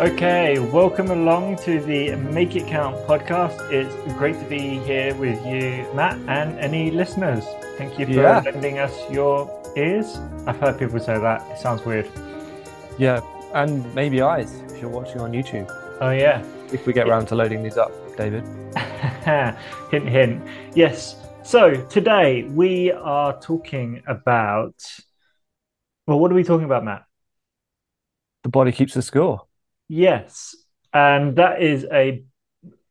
Okay, welcome along to the Make It Count podcast. It's great to be here with you, Matt, and any listeners. Thank you for Yeah. lending us your ears. I've heard people say that. It sounds weird. Yeah, and maybe eyes if you're watching on YouTube. Oh, yeah. If we get round to loading these up, David. hint, hint. Yes. So today we are talking about. Well, what are we talking about, Matt? The body keeps the score. Yes, and that is a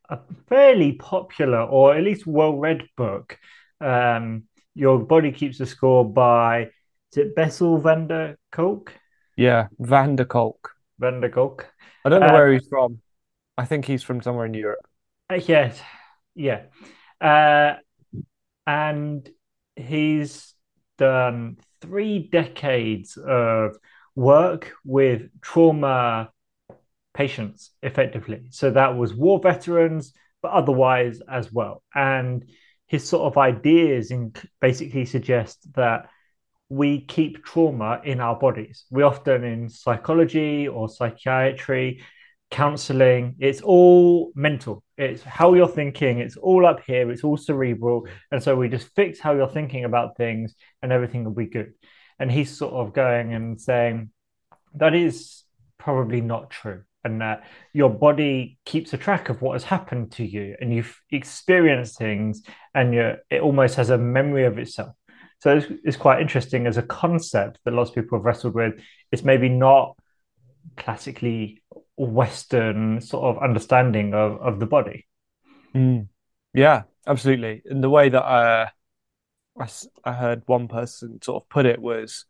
a fairly popular or at least well-read book. Um, Your Body Keeps the Score by is it Bessel van der Kolk? Yeah, Van der Kolk. Van der Kolk. I don't know Uh, where he's from. I think he's from somewhere in Europe. Uh, yes, yeah, uh, and he's done three decades of work with trauma patients effectively. So that was war veterans, but otherwise as well. And his sort of ideas in basically suggest that we keep trauma in our bodies. We often in psychology or psychiatry, counseling, it's all mental. It's how you're thinking, it's all up here, it's all cerebral. And so we just fix how you're thinking about things and everything will be good. And he's sort of going and saying that is probably not true and that your body keeps a track of what has happened to you and you've experienced things and it almost has a memory of itself so it's, it's quite interesting as a concept that lots of people have wrestled with it's maybe not classically western sort of understanding of, of the body Mm. Yeah, absolutely. And the way that I, s- I heard one person sort of put it was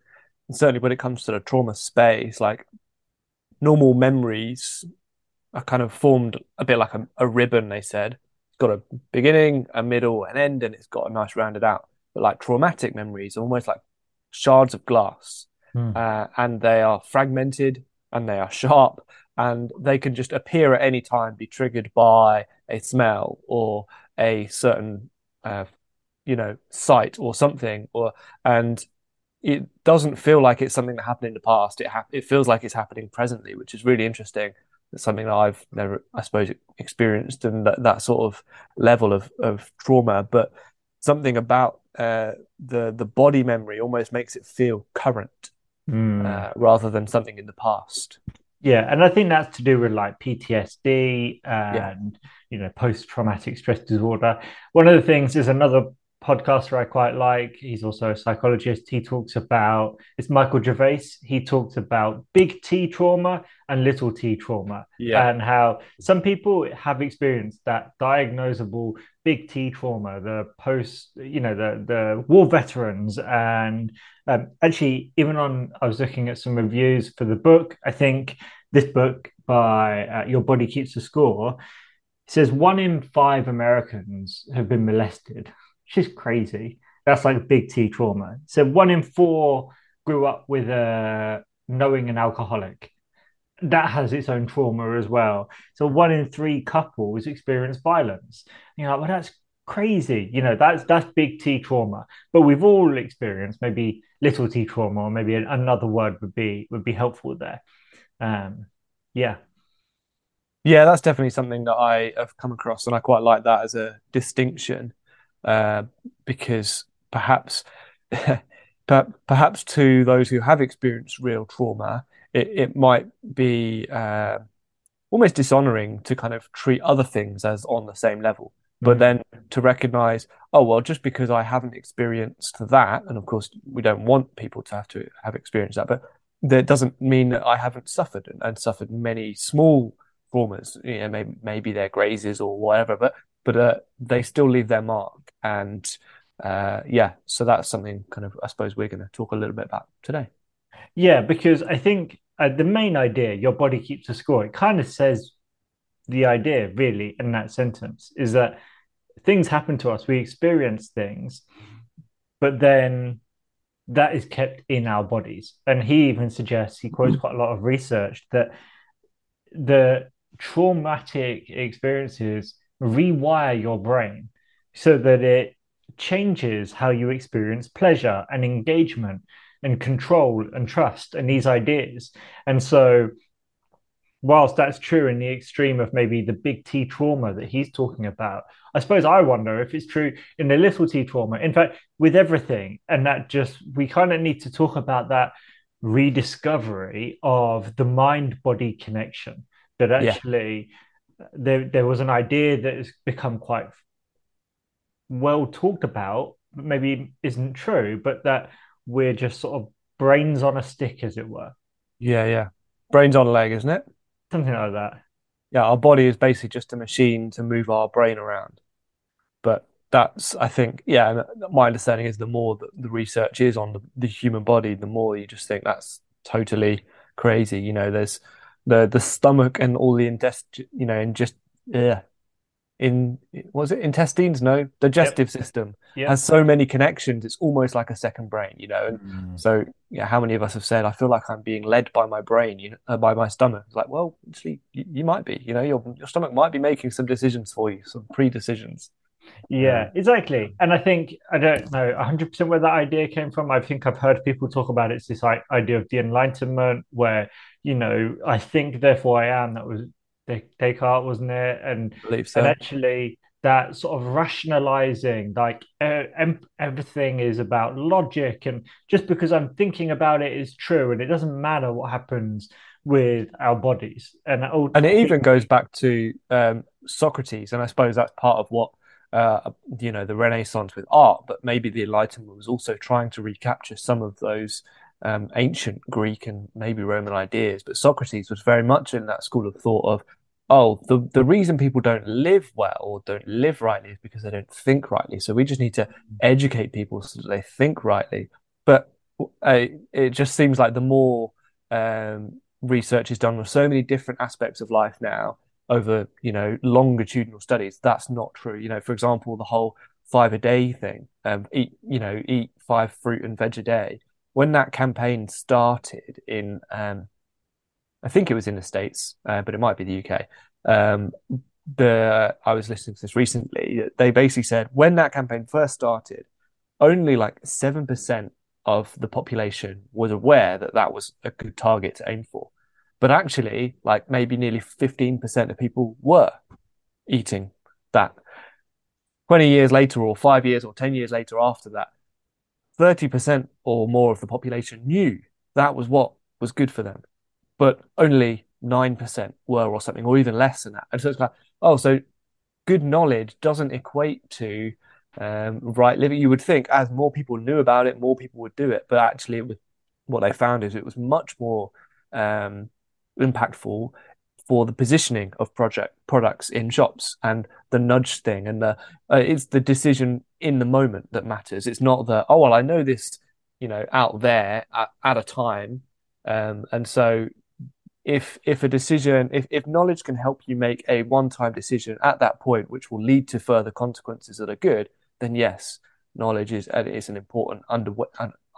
certainly when it comes to the trauma space, like normal memories are kind of formed a bit like a, a ribbon, they said. It's got a beginning, a middle, an end, and it's got a nice rounded out. But like traumatic memories are almost like shards of glass, Hmm. uh, and they are fragmented and they are sharp, and they can just appear at any time, be triggered by a smell or a certain, uh, you know, sight or something, or and it doesn't feel like it's something that happened in the past. It hap it feels like it's happening presently, which is really interesting. It's something that I've never, I suppose, experienced and that, that sort of level of, of trauma, but something about uh, the the body memory almost makes it feel current Hmm. uh, rather than something in the past. Yeah, and I think that's to do with like PTSD Yeah. and you know post-traumatic stress disorder. One of the things is another podcaster I quite like. He's also a psychologist. He talks about it's Michael Gervais. He talks about big T trauma and little T trauma Yeah. and how some people have experienced that diagnosable big T trauma, the post, you know, the the war veterans, and um, actually even on I was looking at some reviews for the book. I think this book by uh, Your Body Keeps the Score says one in five Americans have been molested, is crazy. That's like big T trauma. So one in four grew up with a knowing an alcoholic that has its own trauma as well. So one in three couples experience violence. You're like, well, that's crazy. You know, that's that's big T trauma. But we've all experienced maybe little T trauma, or maybe another word would be would be helpful there. Um, yeah. Yeah, that's definitely something that I have come across, and I quite like that as a distinction, uh, because perhaps, perhaps to those who have experienced real trauma, it, it might be uh, almost dishonoring to kind of treat other things as on the same level. But Mm. then to recognize, oh, well, just because I haven't experienced that, and of course, we don't want people to have to have experienced that, but that doesn't mean that I haven't suffered and, and suffered many small traumas. You know, maybe maybe they're grazes or whatever, but but uh, they still leave their mark. And uh, yeah, so that's something kind of I suppose we're going to talk a little bit about today. Yeah, because I think uh, the main idea, your body keeps a score, it kind of says the idea really in that sentence is that things happen to us, we experience things, but then that is kept in our bodies. And he even suggests, he quotes quite a lot of research that the traumatic experiences rewire your brain so that it changes how you experience pleasure and engagement and control and trust and these ideas. And so whilst that's true in the extreme of maybe the big T trauma that he's talking about, I suppose I wonder if it's true in the little T trauma. In fact, with everything, and that just we kind of need to talk about that rediscovery of the mind body connection. That actually yeah. There there was an idea that has become quite well talked about, but maybe isn't true, but that we're just sort of brains on a stick, as it were. Yeah, yeah. Brains on a leg, isn't it? Something like that. Yeah, our body is basically just a machine to move our brain around. But that's, I think, yeah, my understanding is the more that the research is on the, the human body, the more you just think that's totally crazy. You know, there's the the stomach and all the intest, you know, and just yeah, in was it intestines? No, digestive yep. system yep. has so many connections. It's almost like a second brain, you know. And mm. so, yeah, how many of us have said, "I feel like I'm being led by my brain, you know, uh, by my stomach"? It's like, well, actually, you, you, might be. You know, your your stomach might be making some decisions for you, some pre decisions. Yeah, exactly. And I think I don't know 100 percent where that idea came from. I think I've heard people talk about it. it's this idea of the Enlightenment, where you know, I think therefore I am. That was Descartes, wasn't it? And, so. and actually, that sort of rationalizing, like uh, everything is about logic, and just because I'm thinking about it is true, and it doesn't matter what happens with our bodies. And and it even goes back to um, Socrates, and I suppose that's part of what uh, you know the Renaissance with art, but maybe the Enlightenment was also trying to recapture some of those um, ancient Greek and maybe Roman ideas. But Socrates was very much in that school of thought of, oh, the, the reason people don't live well or don't live rightly is because they don't think rightly. So we just need to educate people so that they think rightly. But uh, it just seems like the more um, research is done on so many different aspects of life now over, you know, longitudinal studies, that's not true. You know, for example, the whole five a day thing, um, eat, you know, eat five fruit and veg a day when that campaign started in, um, I think it was in the States, uh, but it might be the UK. Um, the I was listening to this recently. They basically said when that campaign first started, only like seven percent of the population was aware that that was a good target to aim for, but actually, like maybe nearly fifteen percent of people were eating that. Twenty years later, or five years, or ten years later after that, 30% or more of the population knew that was what was good for them, but only 9% were or something, or even less than that. And so it's like, oh, so good knowledge doesn't equate to um, right living. You would think as more people knew about it, more people would do it. But actually, it was, what they found is it was much more um, impactful for the positioning of project products in shops and the nudge thing and the uh, it's the decision in the moment that matters. It's not the oh well i know this you know out there at, at a time. Um, and so if if a decision if, if knowledge can help you make a one-time decision at that point which will lead to further consequences that are good then yes knowledge is is an important under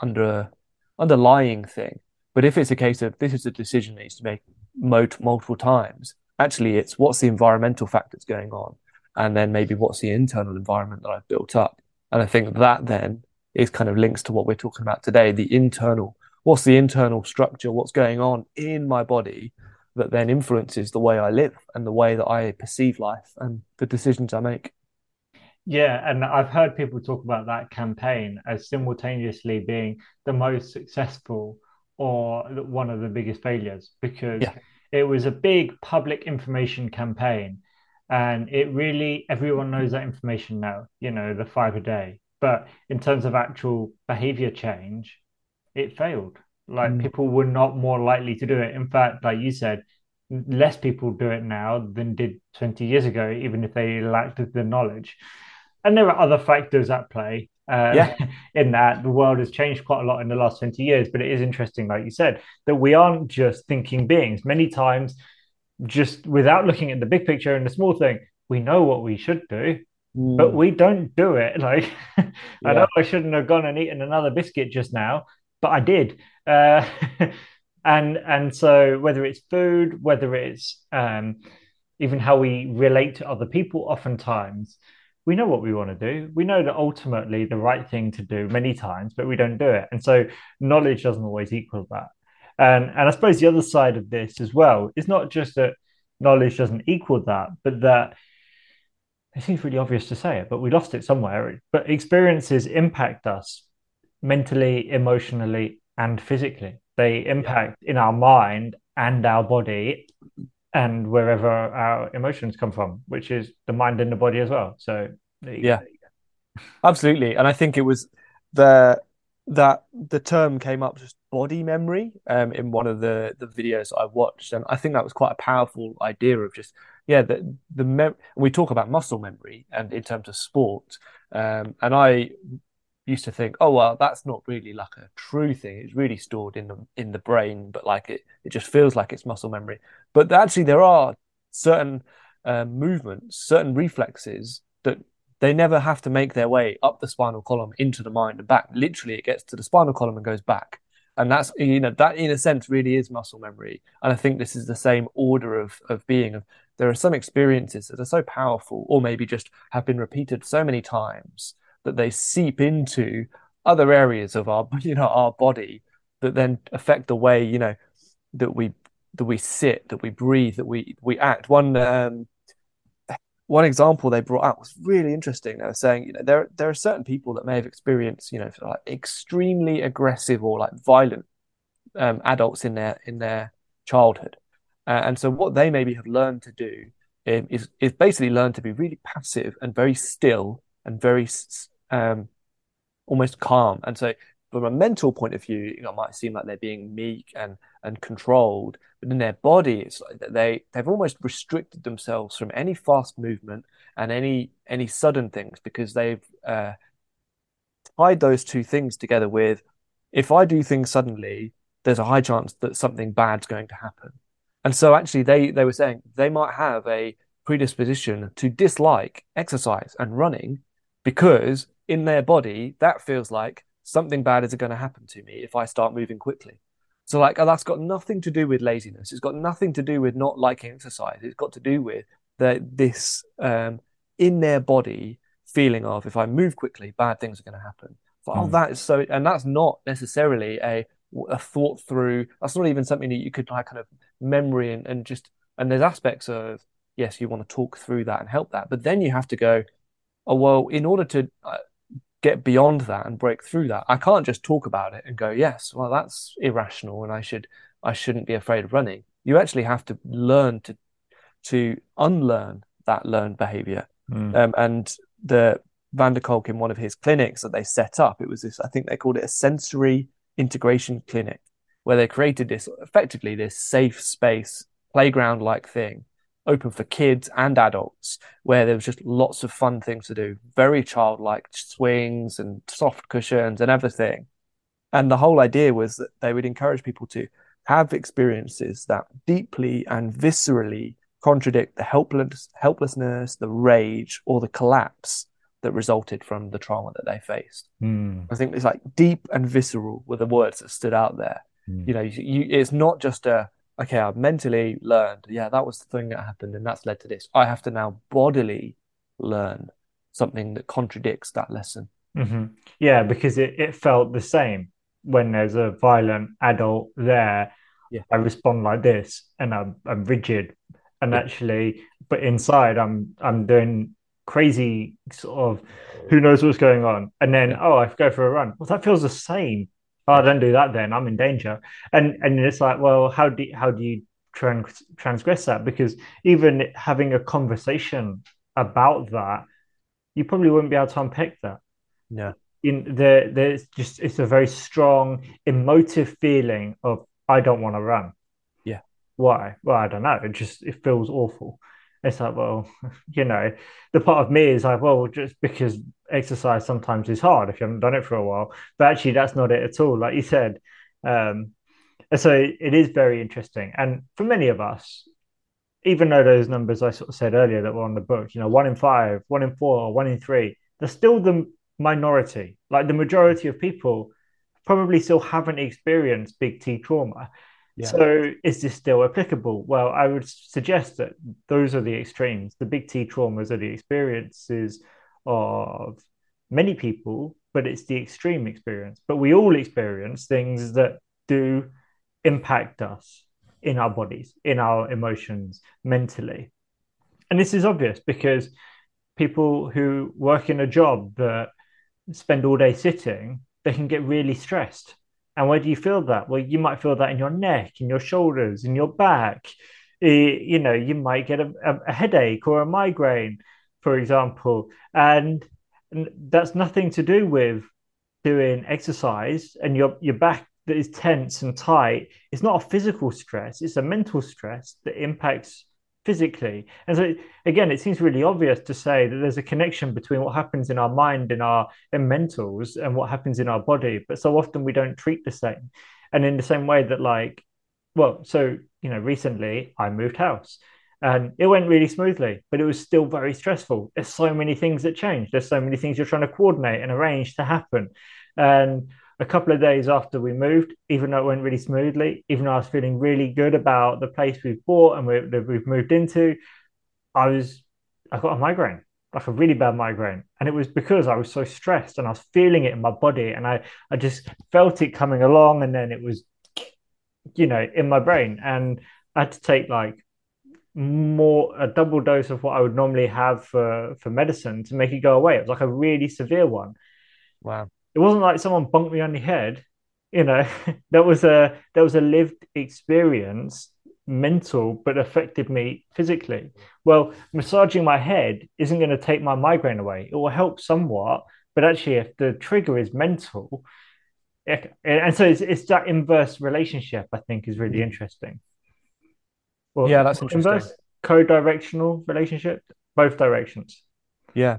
under underlying thing but if it's a case of this is a decision that needs to make multiple times. Actually, it's what's the environmental factors going on, and then maybe what's the internal environment that I've built up. And I think that then is kind of links to what we're talking about today the internal what's the internal structure, what's going on in my body that then influences the way I live and the way that I perceive life and the decisions I make. Yeah, and I've heard people talk about that campaign as simultaneously being the most successful or one of the biggest failures because yeah. it was a big public information campaign and it really everyone knows that information now you know the five a day. But in terms of actual behavior change it failed. Like mm. people were not more likely to do it. In fact like you said less people do it now than did 20 years ago even if they lacked the knowledge. And there are other factors at play uh, yeah. in that the world has changed quite a lot in the last 20 years. But it is interesting, like you said, that we aren't just thinking beings. Many times, just without looking at the big picture and the small thing, we know what we should do, mm. but we don't do it. Like, yeah. I know I shouldn't have gone and eaten another biscuit just now, but I did. Uh, and and so whether it's food, whether it's um, even how we relate to other people, oftentimes we know what we want to do. We know that ultimately the right thing to do many times, but we don't do it. And so knowledge doesn't always equal that. And and I suppose the other side of this as well is not just that knowledge doesn't equal that, but that it seems really obvious to say it, but we lost it somewhere. But experiences impact us mentally, emotionally, and physically. They impact yeah. in our mind and our body and wherever our emotions come from, which is the mind and the body as well. So yeah, absolutely. And I think it was the that the term came up just body memory um, in one of the the videos I watched, and I think that was quite a powerful idea of just yeah the the mem- we talk about muscle memory and in terms of sport, um, and I used to think, oh well, that's not really like a true thing. It's really stored in the in the brain, but like it it just feels like it's muscle memory. But actually, there are certain uh, movements, certain reflexes that they never have to make their way up the spinal column into the mind and back. Literally, it gets to the spinal column and goes back. And that's you know that in a sense really is muscle memory. And I think this is the same order of of being. Of there are some experiences that are so powerful, or maybe just have been repeated so many times that they seep into other areas of our you know our body that then affect the way you know that we that we sit, that we breathe, that we we act. One um, one example they brought out was really interesting. They were saying, you know, there there are certain people that may have experienced, you know, like extremely aggressive or like violent um, adults in their in their childhood, uh, and so what they maybe have learned to do um, is is basically learn to be really passive and very still and very um, almost calm. And so, from a mental point of view, you know, it might seem like they're being meek and and controlled, but in their body, it's like they they've almost restricted themselves from any fast movement and any any sudden things because they've uh, tied those two things together with if I do things suddenly, there's a high chance that something bad's going to happen. And so actually they they were saying they might have a predisposition to dislike exercise and running because in their body that feels like something bad is going to happen to me if I start moving quickly. So like that's got nothing to do with laziness. It's got nothing to do with not liking exercise. It's got to do with the this um, in their body feeling of if I move quickly, bad things are going to happen. So, mm. Oh, hmm. that is so, and that's not necessarily a a thought through. That's not even something that you could like kind of memory and, and just and there's aspects of yes, you want to talk through that and help that, but then you have to go. Oh well, in order to uh, get beyond that and break through that. I can't just talk about it and go, yes, well, that's irrational, and I should I shouldn't be afraid of running. You actually have to learn to to unlearn that learned behavior. Mm. Um, and the Van der Kolk in one of his clinics that they set up, it was this. I think they called it a sensory integration clinic, where they created this effectively this safe space playground like thing open for kids and adults, where there was just lots of fun things to do, very childlike swings and soft cushions and everything. And the whole idea was that they would encourage people to have experiences that deeply and viscerally contradict the helpless, helplessness, the rage, or the collapse that resulted from the trauma that they faced. Mm. I think it's like deep and visceral were the words that stood out there. Mm. You know, you, you, it's not just a okay, I've mentally learned, yeah, that was the thing that happened and that's led to this. I have to now bodily learn something that contradicts that lesson. Mm-hmm. Yeah, because it, it felt the same when there's a violent adult there. Yeah. I respond like this and I'm, I'm rigid. And yeah. actually, but inside, I'm I'm doing crazy sort of who knows what's going on. And then, oh, I go for a run. Well, that feels the same oh, don't do that then. I'm in danger. And and it's like, well, how do how do you trans- transgress that? Because even having a conversation about that, you probably wouldn't be able to unpick that. Yeah. In there, there's just it's a very strong emotive feeling of I don't want to run. Yeah. Why? Well, I don't know. It just it feels awful it's like, well, you know, the part of me is like, well, just because exercise sometimes is hard if you haven't done it for a while. But actually, that's not it at all. Like you said, um, so it is very interesting. And for many of us, even though those numbers I sort of said earlier that were on the book, you know, one in five, one in four, one in three, they're still the minority. Like the majority of people probably still haven't experienced big T trauma. Yeah. So is this still applicable? Well, I would suggest that those are the extremes. The big T traumas are the experiences of many people, but it's the extreme experience. But we all experience things that do impact us in our bodies, in our emotions, mentally. And this is obvious because people who work in a job that spend all day sitting, they can get really stressed. And where do you feel that? Well, you might feel that in your neck, in your shoulders, in your back. Eh, you know, you might get a, a headache or a migraine, for example. And, and that's nothing to do with doing exercise and your your back that is tense and tight it's not a physical stress it's a mental stress that impacts physically. And so again it seems really obvious to say that there's a connection between what happens in our mind and our and mentals and what happens in our body but so often we don't treat the same. And in the same way that like well so you know recently i moved house and it went really smoothly but it was still very stressful. There's so many things that change. There's so many things you're trying to coordinate and arrange to happen. And a couple of days after we moved even though it went really smoothly even though i was feeling really good about the place we've bought and we, that we've moved into i was i got a migraine like a really bad migraine and it was because i was so stressed and i was feeling it in my body and i i just felt it coming along and then it was you know in my brain and i had to take like more a double dose of what I would normally have for for medicine to make it go away. It was like a really severe one. Wow. It wasn't like someone bunked me on the head. You know, that was a that was a lived experience, mental, but affected me physically. Well, massaging my head isn't going to take my migraine away. It will help somewhat, but actually, if the trigger is mental, and so it's, it's that inverse relationship. I think is really mm. interesting. Well, yeah, that's interesting. Inverse co-directional relationship, both directions. Yeah,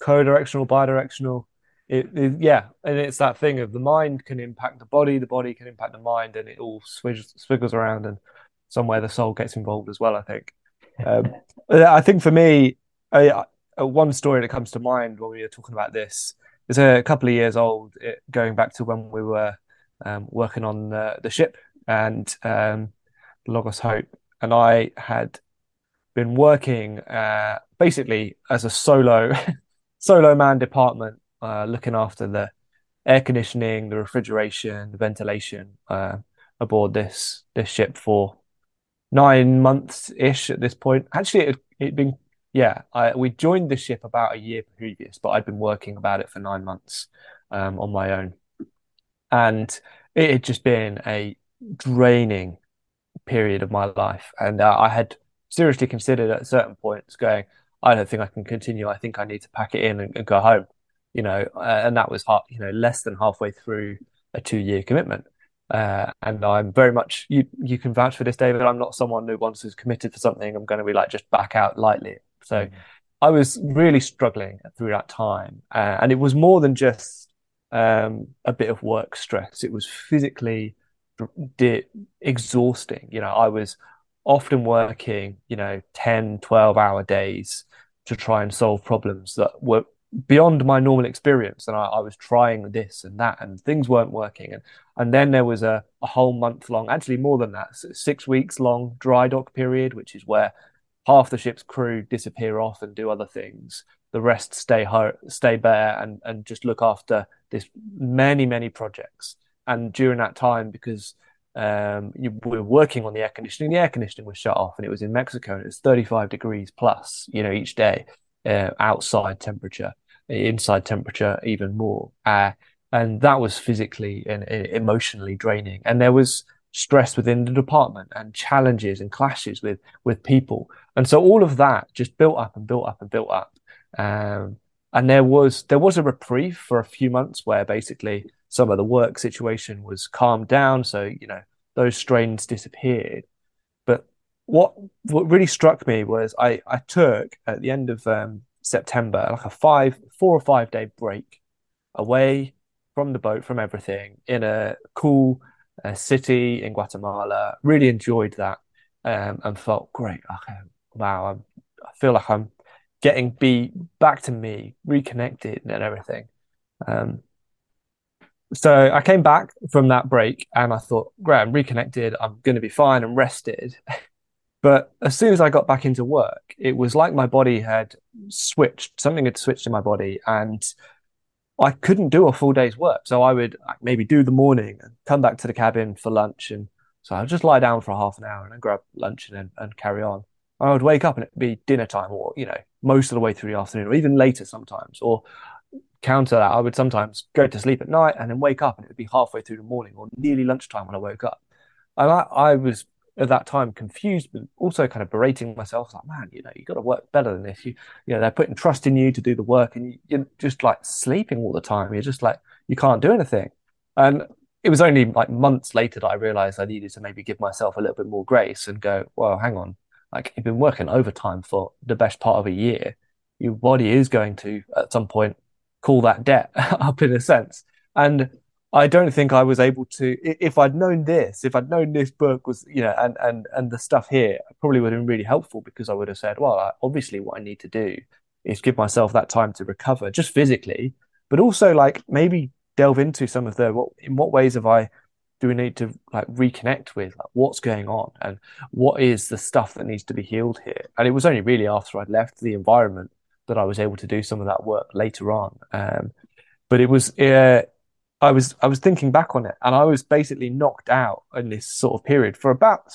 co-directional, bidirectional. It, it, yeah, and it's that thing of the mind can impact the body, the body can impact the mind, and it all swigs, swiggles around, and somewhere the soul gets involved as well. I think. Um, I think for me, I, one story that comes to mind when we were talking about this is a couple of years old, it, going back to when we were um, working on the, the ship, and um, Logos Hope, and I had been working uh, basically as a solo solo man department, uh, looking after the air conditioning, the refrigeration, the ventilation uh, aboard this this ship for nine months ish at this point. Actually, it had been yeah, I, we joined the ship about a year previous, but I'd been working about it for nine months um, on my own, and it had just been a draining period of my life, and uh, I had seriously considered at certain points going, I don't think I can continue. I think I need to pack it in and, and go home. You know, uh, and that was you know less than halfway through a two-year commitment. Uh, and I'm very much you. You can vouch for this, David. I'm not someone who once is committed for something, I'm going to be like just back out lightly. So, mm-hmm. I was really struggling through that time, uh, and it was more than just um, a bit of work stress. It was physically did exhausting. You know, I was often working, you know, 10, 12 hour days to try and solve problems that were beyond my normal experience. And I, I was trying this and that, and things weren't working. And and then there was a, a whole month long, actually more than that, six weeks long dry dock period, which is where half the ship's crew disappear off and do other things. The rest stay ho- stay bare and, and just look after this many, many projects and during that time because um, you, we were working on the air conditioning. The air conditioning was shut off, and it was in Mexico, and it was 35 degrees plus, you know, each day, uh, outside temperature, inside temperature even more, uh, and that was physically and, emotionally draining. And there was stress within the department and challenges and clashes with with people, and so all of that just built up and built up and built up. Um, and there was there was a reprieve for a few months where basically some of the work situation was calmed down. So, you know, those strains disappeared. But what what really struck me was I, I took at the end of um, September like a five, four or five day break away from the boat, from everything in a cool uh, city in Guatemala. Really enjoyed that um, and felt great. Okay, wow, I'm, I feel like I'm getting be back to me, reconnected and everything. Um, so I came back from that break and I thought, great, I'm reconnected. I'm going to be fine and rested. but as soon as I got back into work, it was like my body had switched, something had switched in my body. And I couldn't do a full day's work. So I would maybe do the morning and come back to the cabin for lunch. And so I'd just lie down for half an hour and then grab lunch and, and carry on. I would wake up and it'd be dinner time or, you know, most of the way through the afternoon or even later sometimes. Or counter that, I would sometimes go to sleep at night and then wake up and it would be halfway through the morning or nearly lunchtime when I woke up. And I, I was at that time confused, but also kind of berating myself, like, man, you know, you got to work better than this. You, you know, they're putting trust in you to do the work, and you, are just like sleeping all the time. You're just like, you can't do anything. And it was only like months later that I realized I needed to maybe give myself a little bit more grace and go, well, hang on, like you've been working overtime for the best part of a year. Your body is going to at some point call that debt up in a sense. And I don't think I was able to. If I'd known this, if I'd known this book was, you know, and and and the stuff here, probably would have been really helpful because I would have said, well, obviously, what I need to do is give myself that time to recover, just physically, but also like maybe delve into some of the what in what ways have I do we need to like reconnect with like, what's going on and what is the stuff that needs to be healed here. And it was only really after I'd left the environment that I was able to do some of that work later on. Um, but it was. Uh, I was I was thinking back on it, and I was basically knocked out in this sort of period for about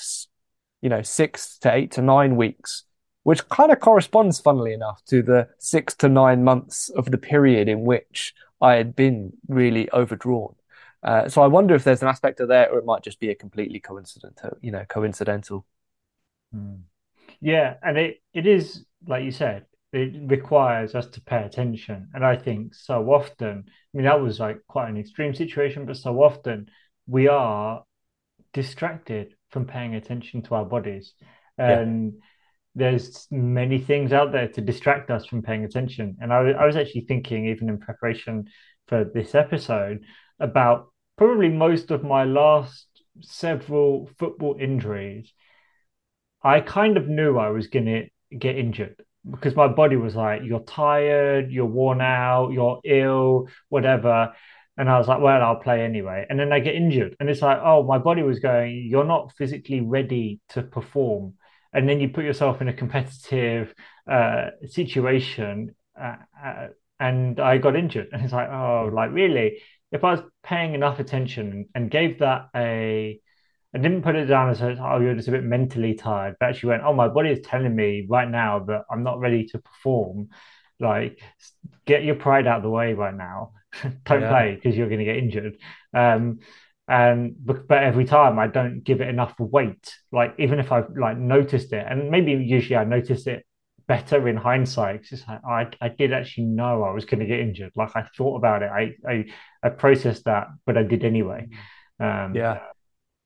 you know six to eight to nine weeks, which kind of corresponds, funnily enough, to the six to nine months of the period in which I had been really overdrawn. Uh, so I wonder if there's an aspect of there, or it might just be a completely coincidental, you know, coincidental. Hmm. Yeah, and it it is like you said, it requires us to pay attention. And I think so often, I mean, that was like quite an extreme situation, but so often we are distracted from paying attention to our bodies. And yeah. there's many things out there to distract us from paying attention. And I, I was actually thinking, even in preparation for this episode, about probably most of my last several football injuries. I kind of knew I was going to get injured because my body was like, you're tired, you're worn out, you're ill, whatever. And I was like, well, I'll play anyway. And then I get injured. And it's like, oh, my body was going, you're not physically ready to perform. And then you put yourself in a competitive uh, situation. Uh, uh, and I got injured. And it's like, oh, like really? If I was paying enough attention and gave that a I didn't put it down as oh you're just a bit mentally tired, but actually went oh my body is telling me right now that I'm not ready to perform. Like get your pride out of the way right now. don't yeah. play because you're going to get injured. Um, and but, but every time I don't give it enough weight. Like even if I've like noticed it, and maybe usually I notice it better in hindsight. It's like I, I did actually know I was going to get injured. Like I thought about it. I, I, I processed that, but I did anyway. Um, yeah.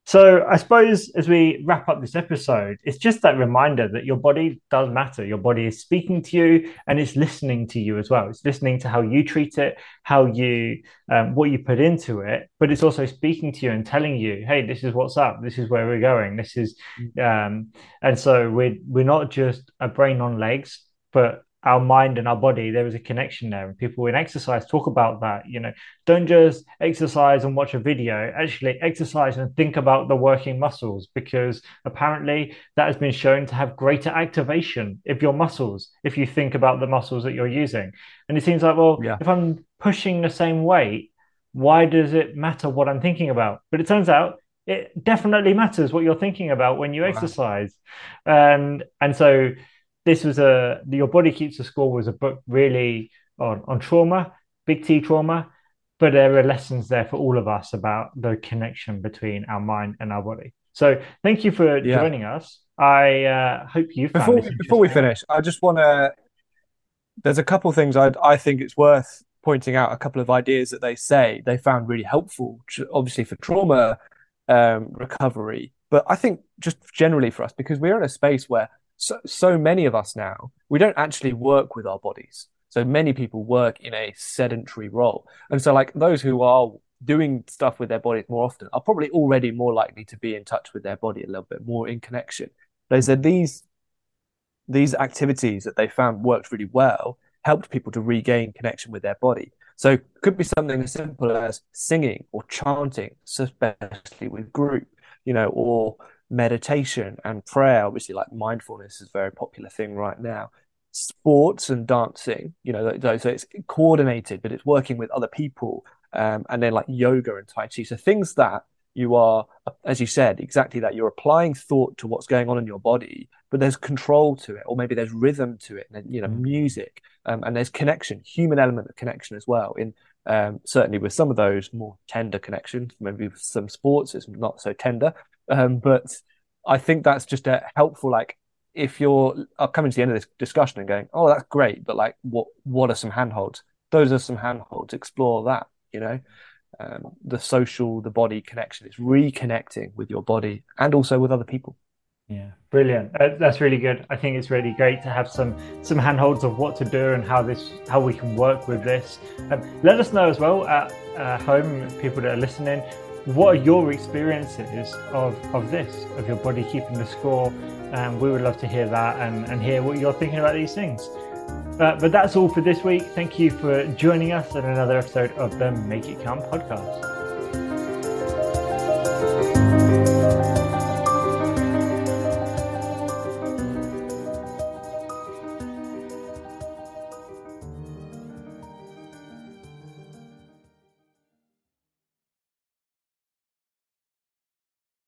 So I suppose as we wrap up this episode, it's just that reminder that your body does matter. Your body is speaking to you and it's listening to you as well. It's listening to how you treat it, how you, um, what you put into it, but it's also speaking to you and telling you, hey, this is what's up. This is where we're going. This is, um, and so we're we're not just a brain on legs, but our mind and our body there is a connection there. And people in exercise talk about that you know. Don't just exercise and watch a video. Actually exercise and think about the working muscles because apparently that has been shown to have greater activation of your muscles if you think about the muscles that you're using. And it seems like well yeah. if i'm pushing the same weight why does it matter what i'm thinking about? But it turns out it definitely matters what you're thinking about when you exercise. And and so this was a Your Body Keeps the Score was a book really on, on trauma, big T trauma, but there are lessons there for all of us about the connection between our mind and our body. So thank you for yeah. joining us. I uh, hope you before we, before we finish. I just want to. There's a couple of things I I think it's worth pointing out. A couple of ideas that they say they found really helpful, obviously for trauma um, recovery, but I think just generally for us because we're in a space where so, so many of us now, we don't actually work with our bodies. So many people work in a sedentary role. And so, like, those who are doing stuff with their bodies more often are probably already more likely to be in touch with their body a little bit more in connection. They said these these activities that they found worked really well helped people to regain connection with their body. So it could be something as simple as singing or chanting, especially with group, you know, or meditation and prayer obviously like mindfulness is a very popular thing right now sports and dancing, you know, so it's coordinated, but it's working with other people, um, and then like yoga and tai chi. So things that you are, as you said, exactly that. You're applying thought to what's going on in your body, but there's control to it, or maybe there's rhythm to it, and you know, mm-hmm. music, um, and there's connection, human element of connection as well. In um, certainly with some of those more tender connections, maybe with some sports, it's not so tender, um, but I think that's just a helpful like if you're coming to the end of this discussion and going, oh, that's great, but like, what what are some handholds? Those are some handholds. Explore that. You know, um, the social, the body connection. It's reconnecting with your body and also with other people. Yeah, brilliant. Uh, that's really good. I think it's really great to have some some handholds of what to do and how this how we can work with this. Um, let us know as well at uh, home, people that are listening, what are your experiences of, of this, of your body keeping the score? And um, we would love to hear that and, and hear what you're thinking about these things. Uh, but that's all for this week. Thank you for joining us in another episode of the Make It Count podcast.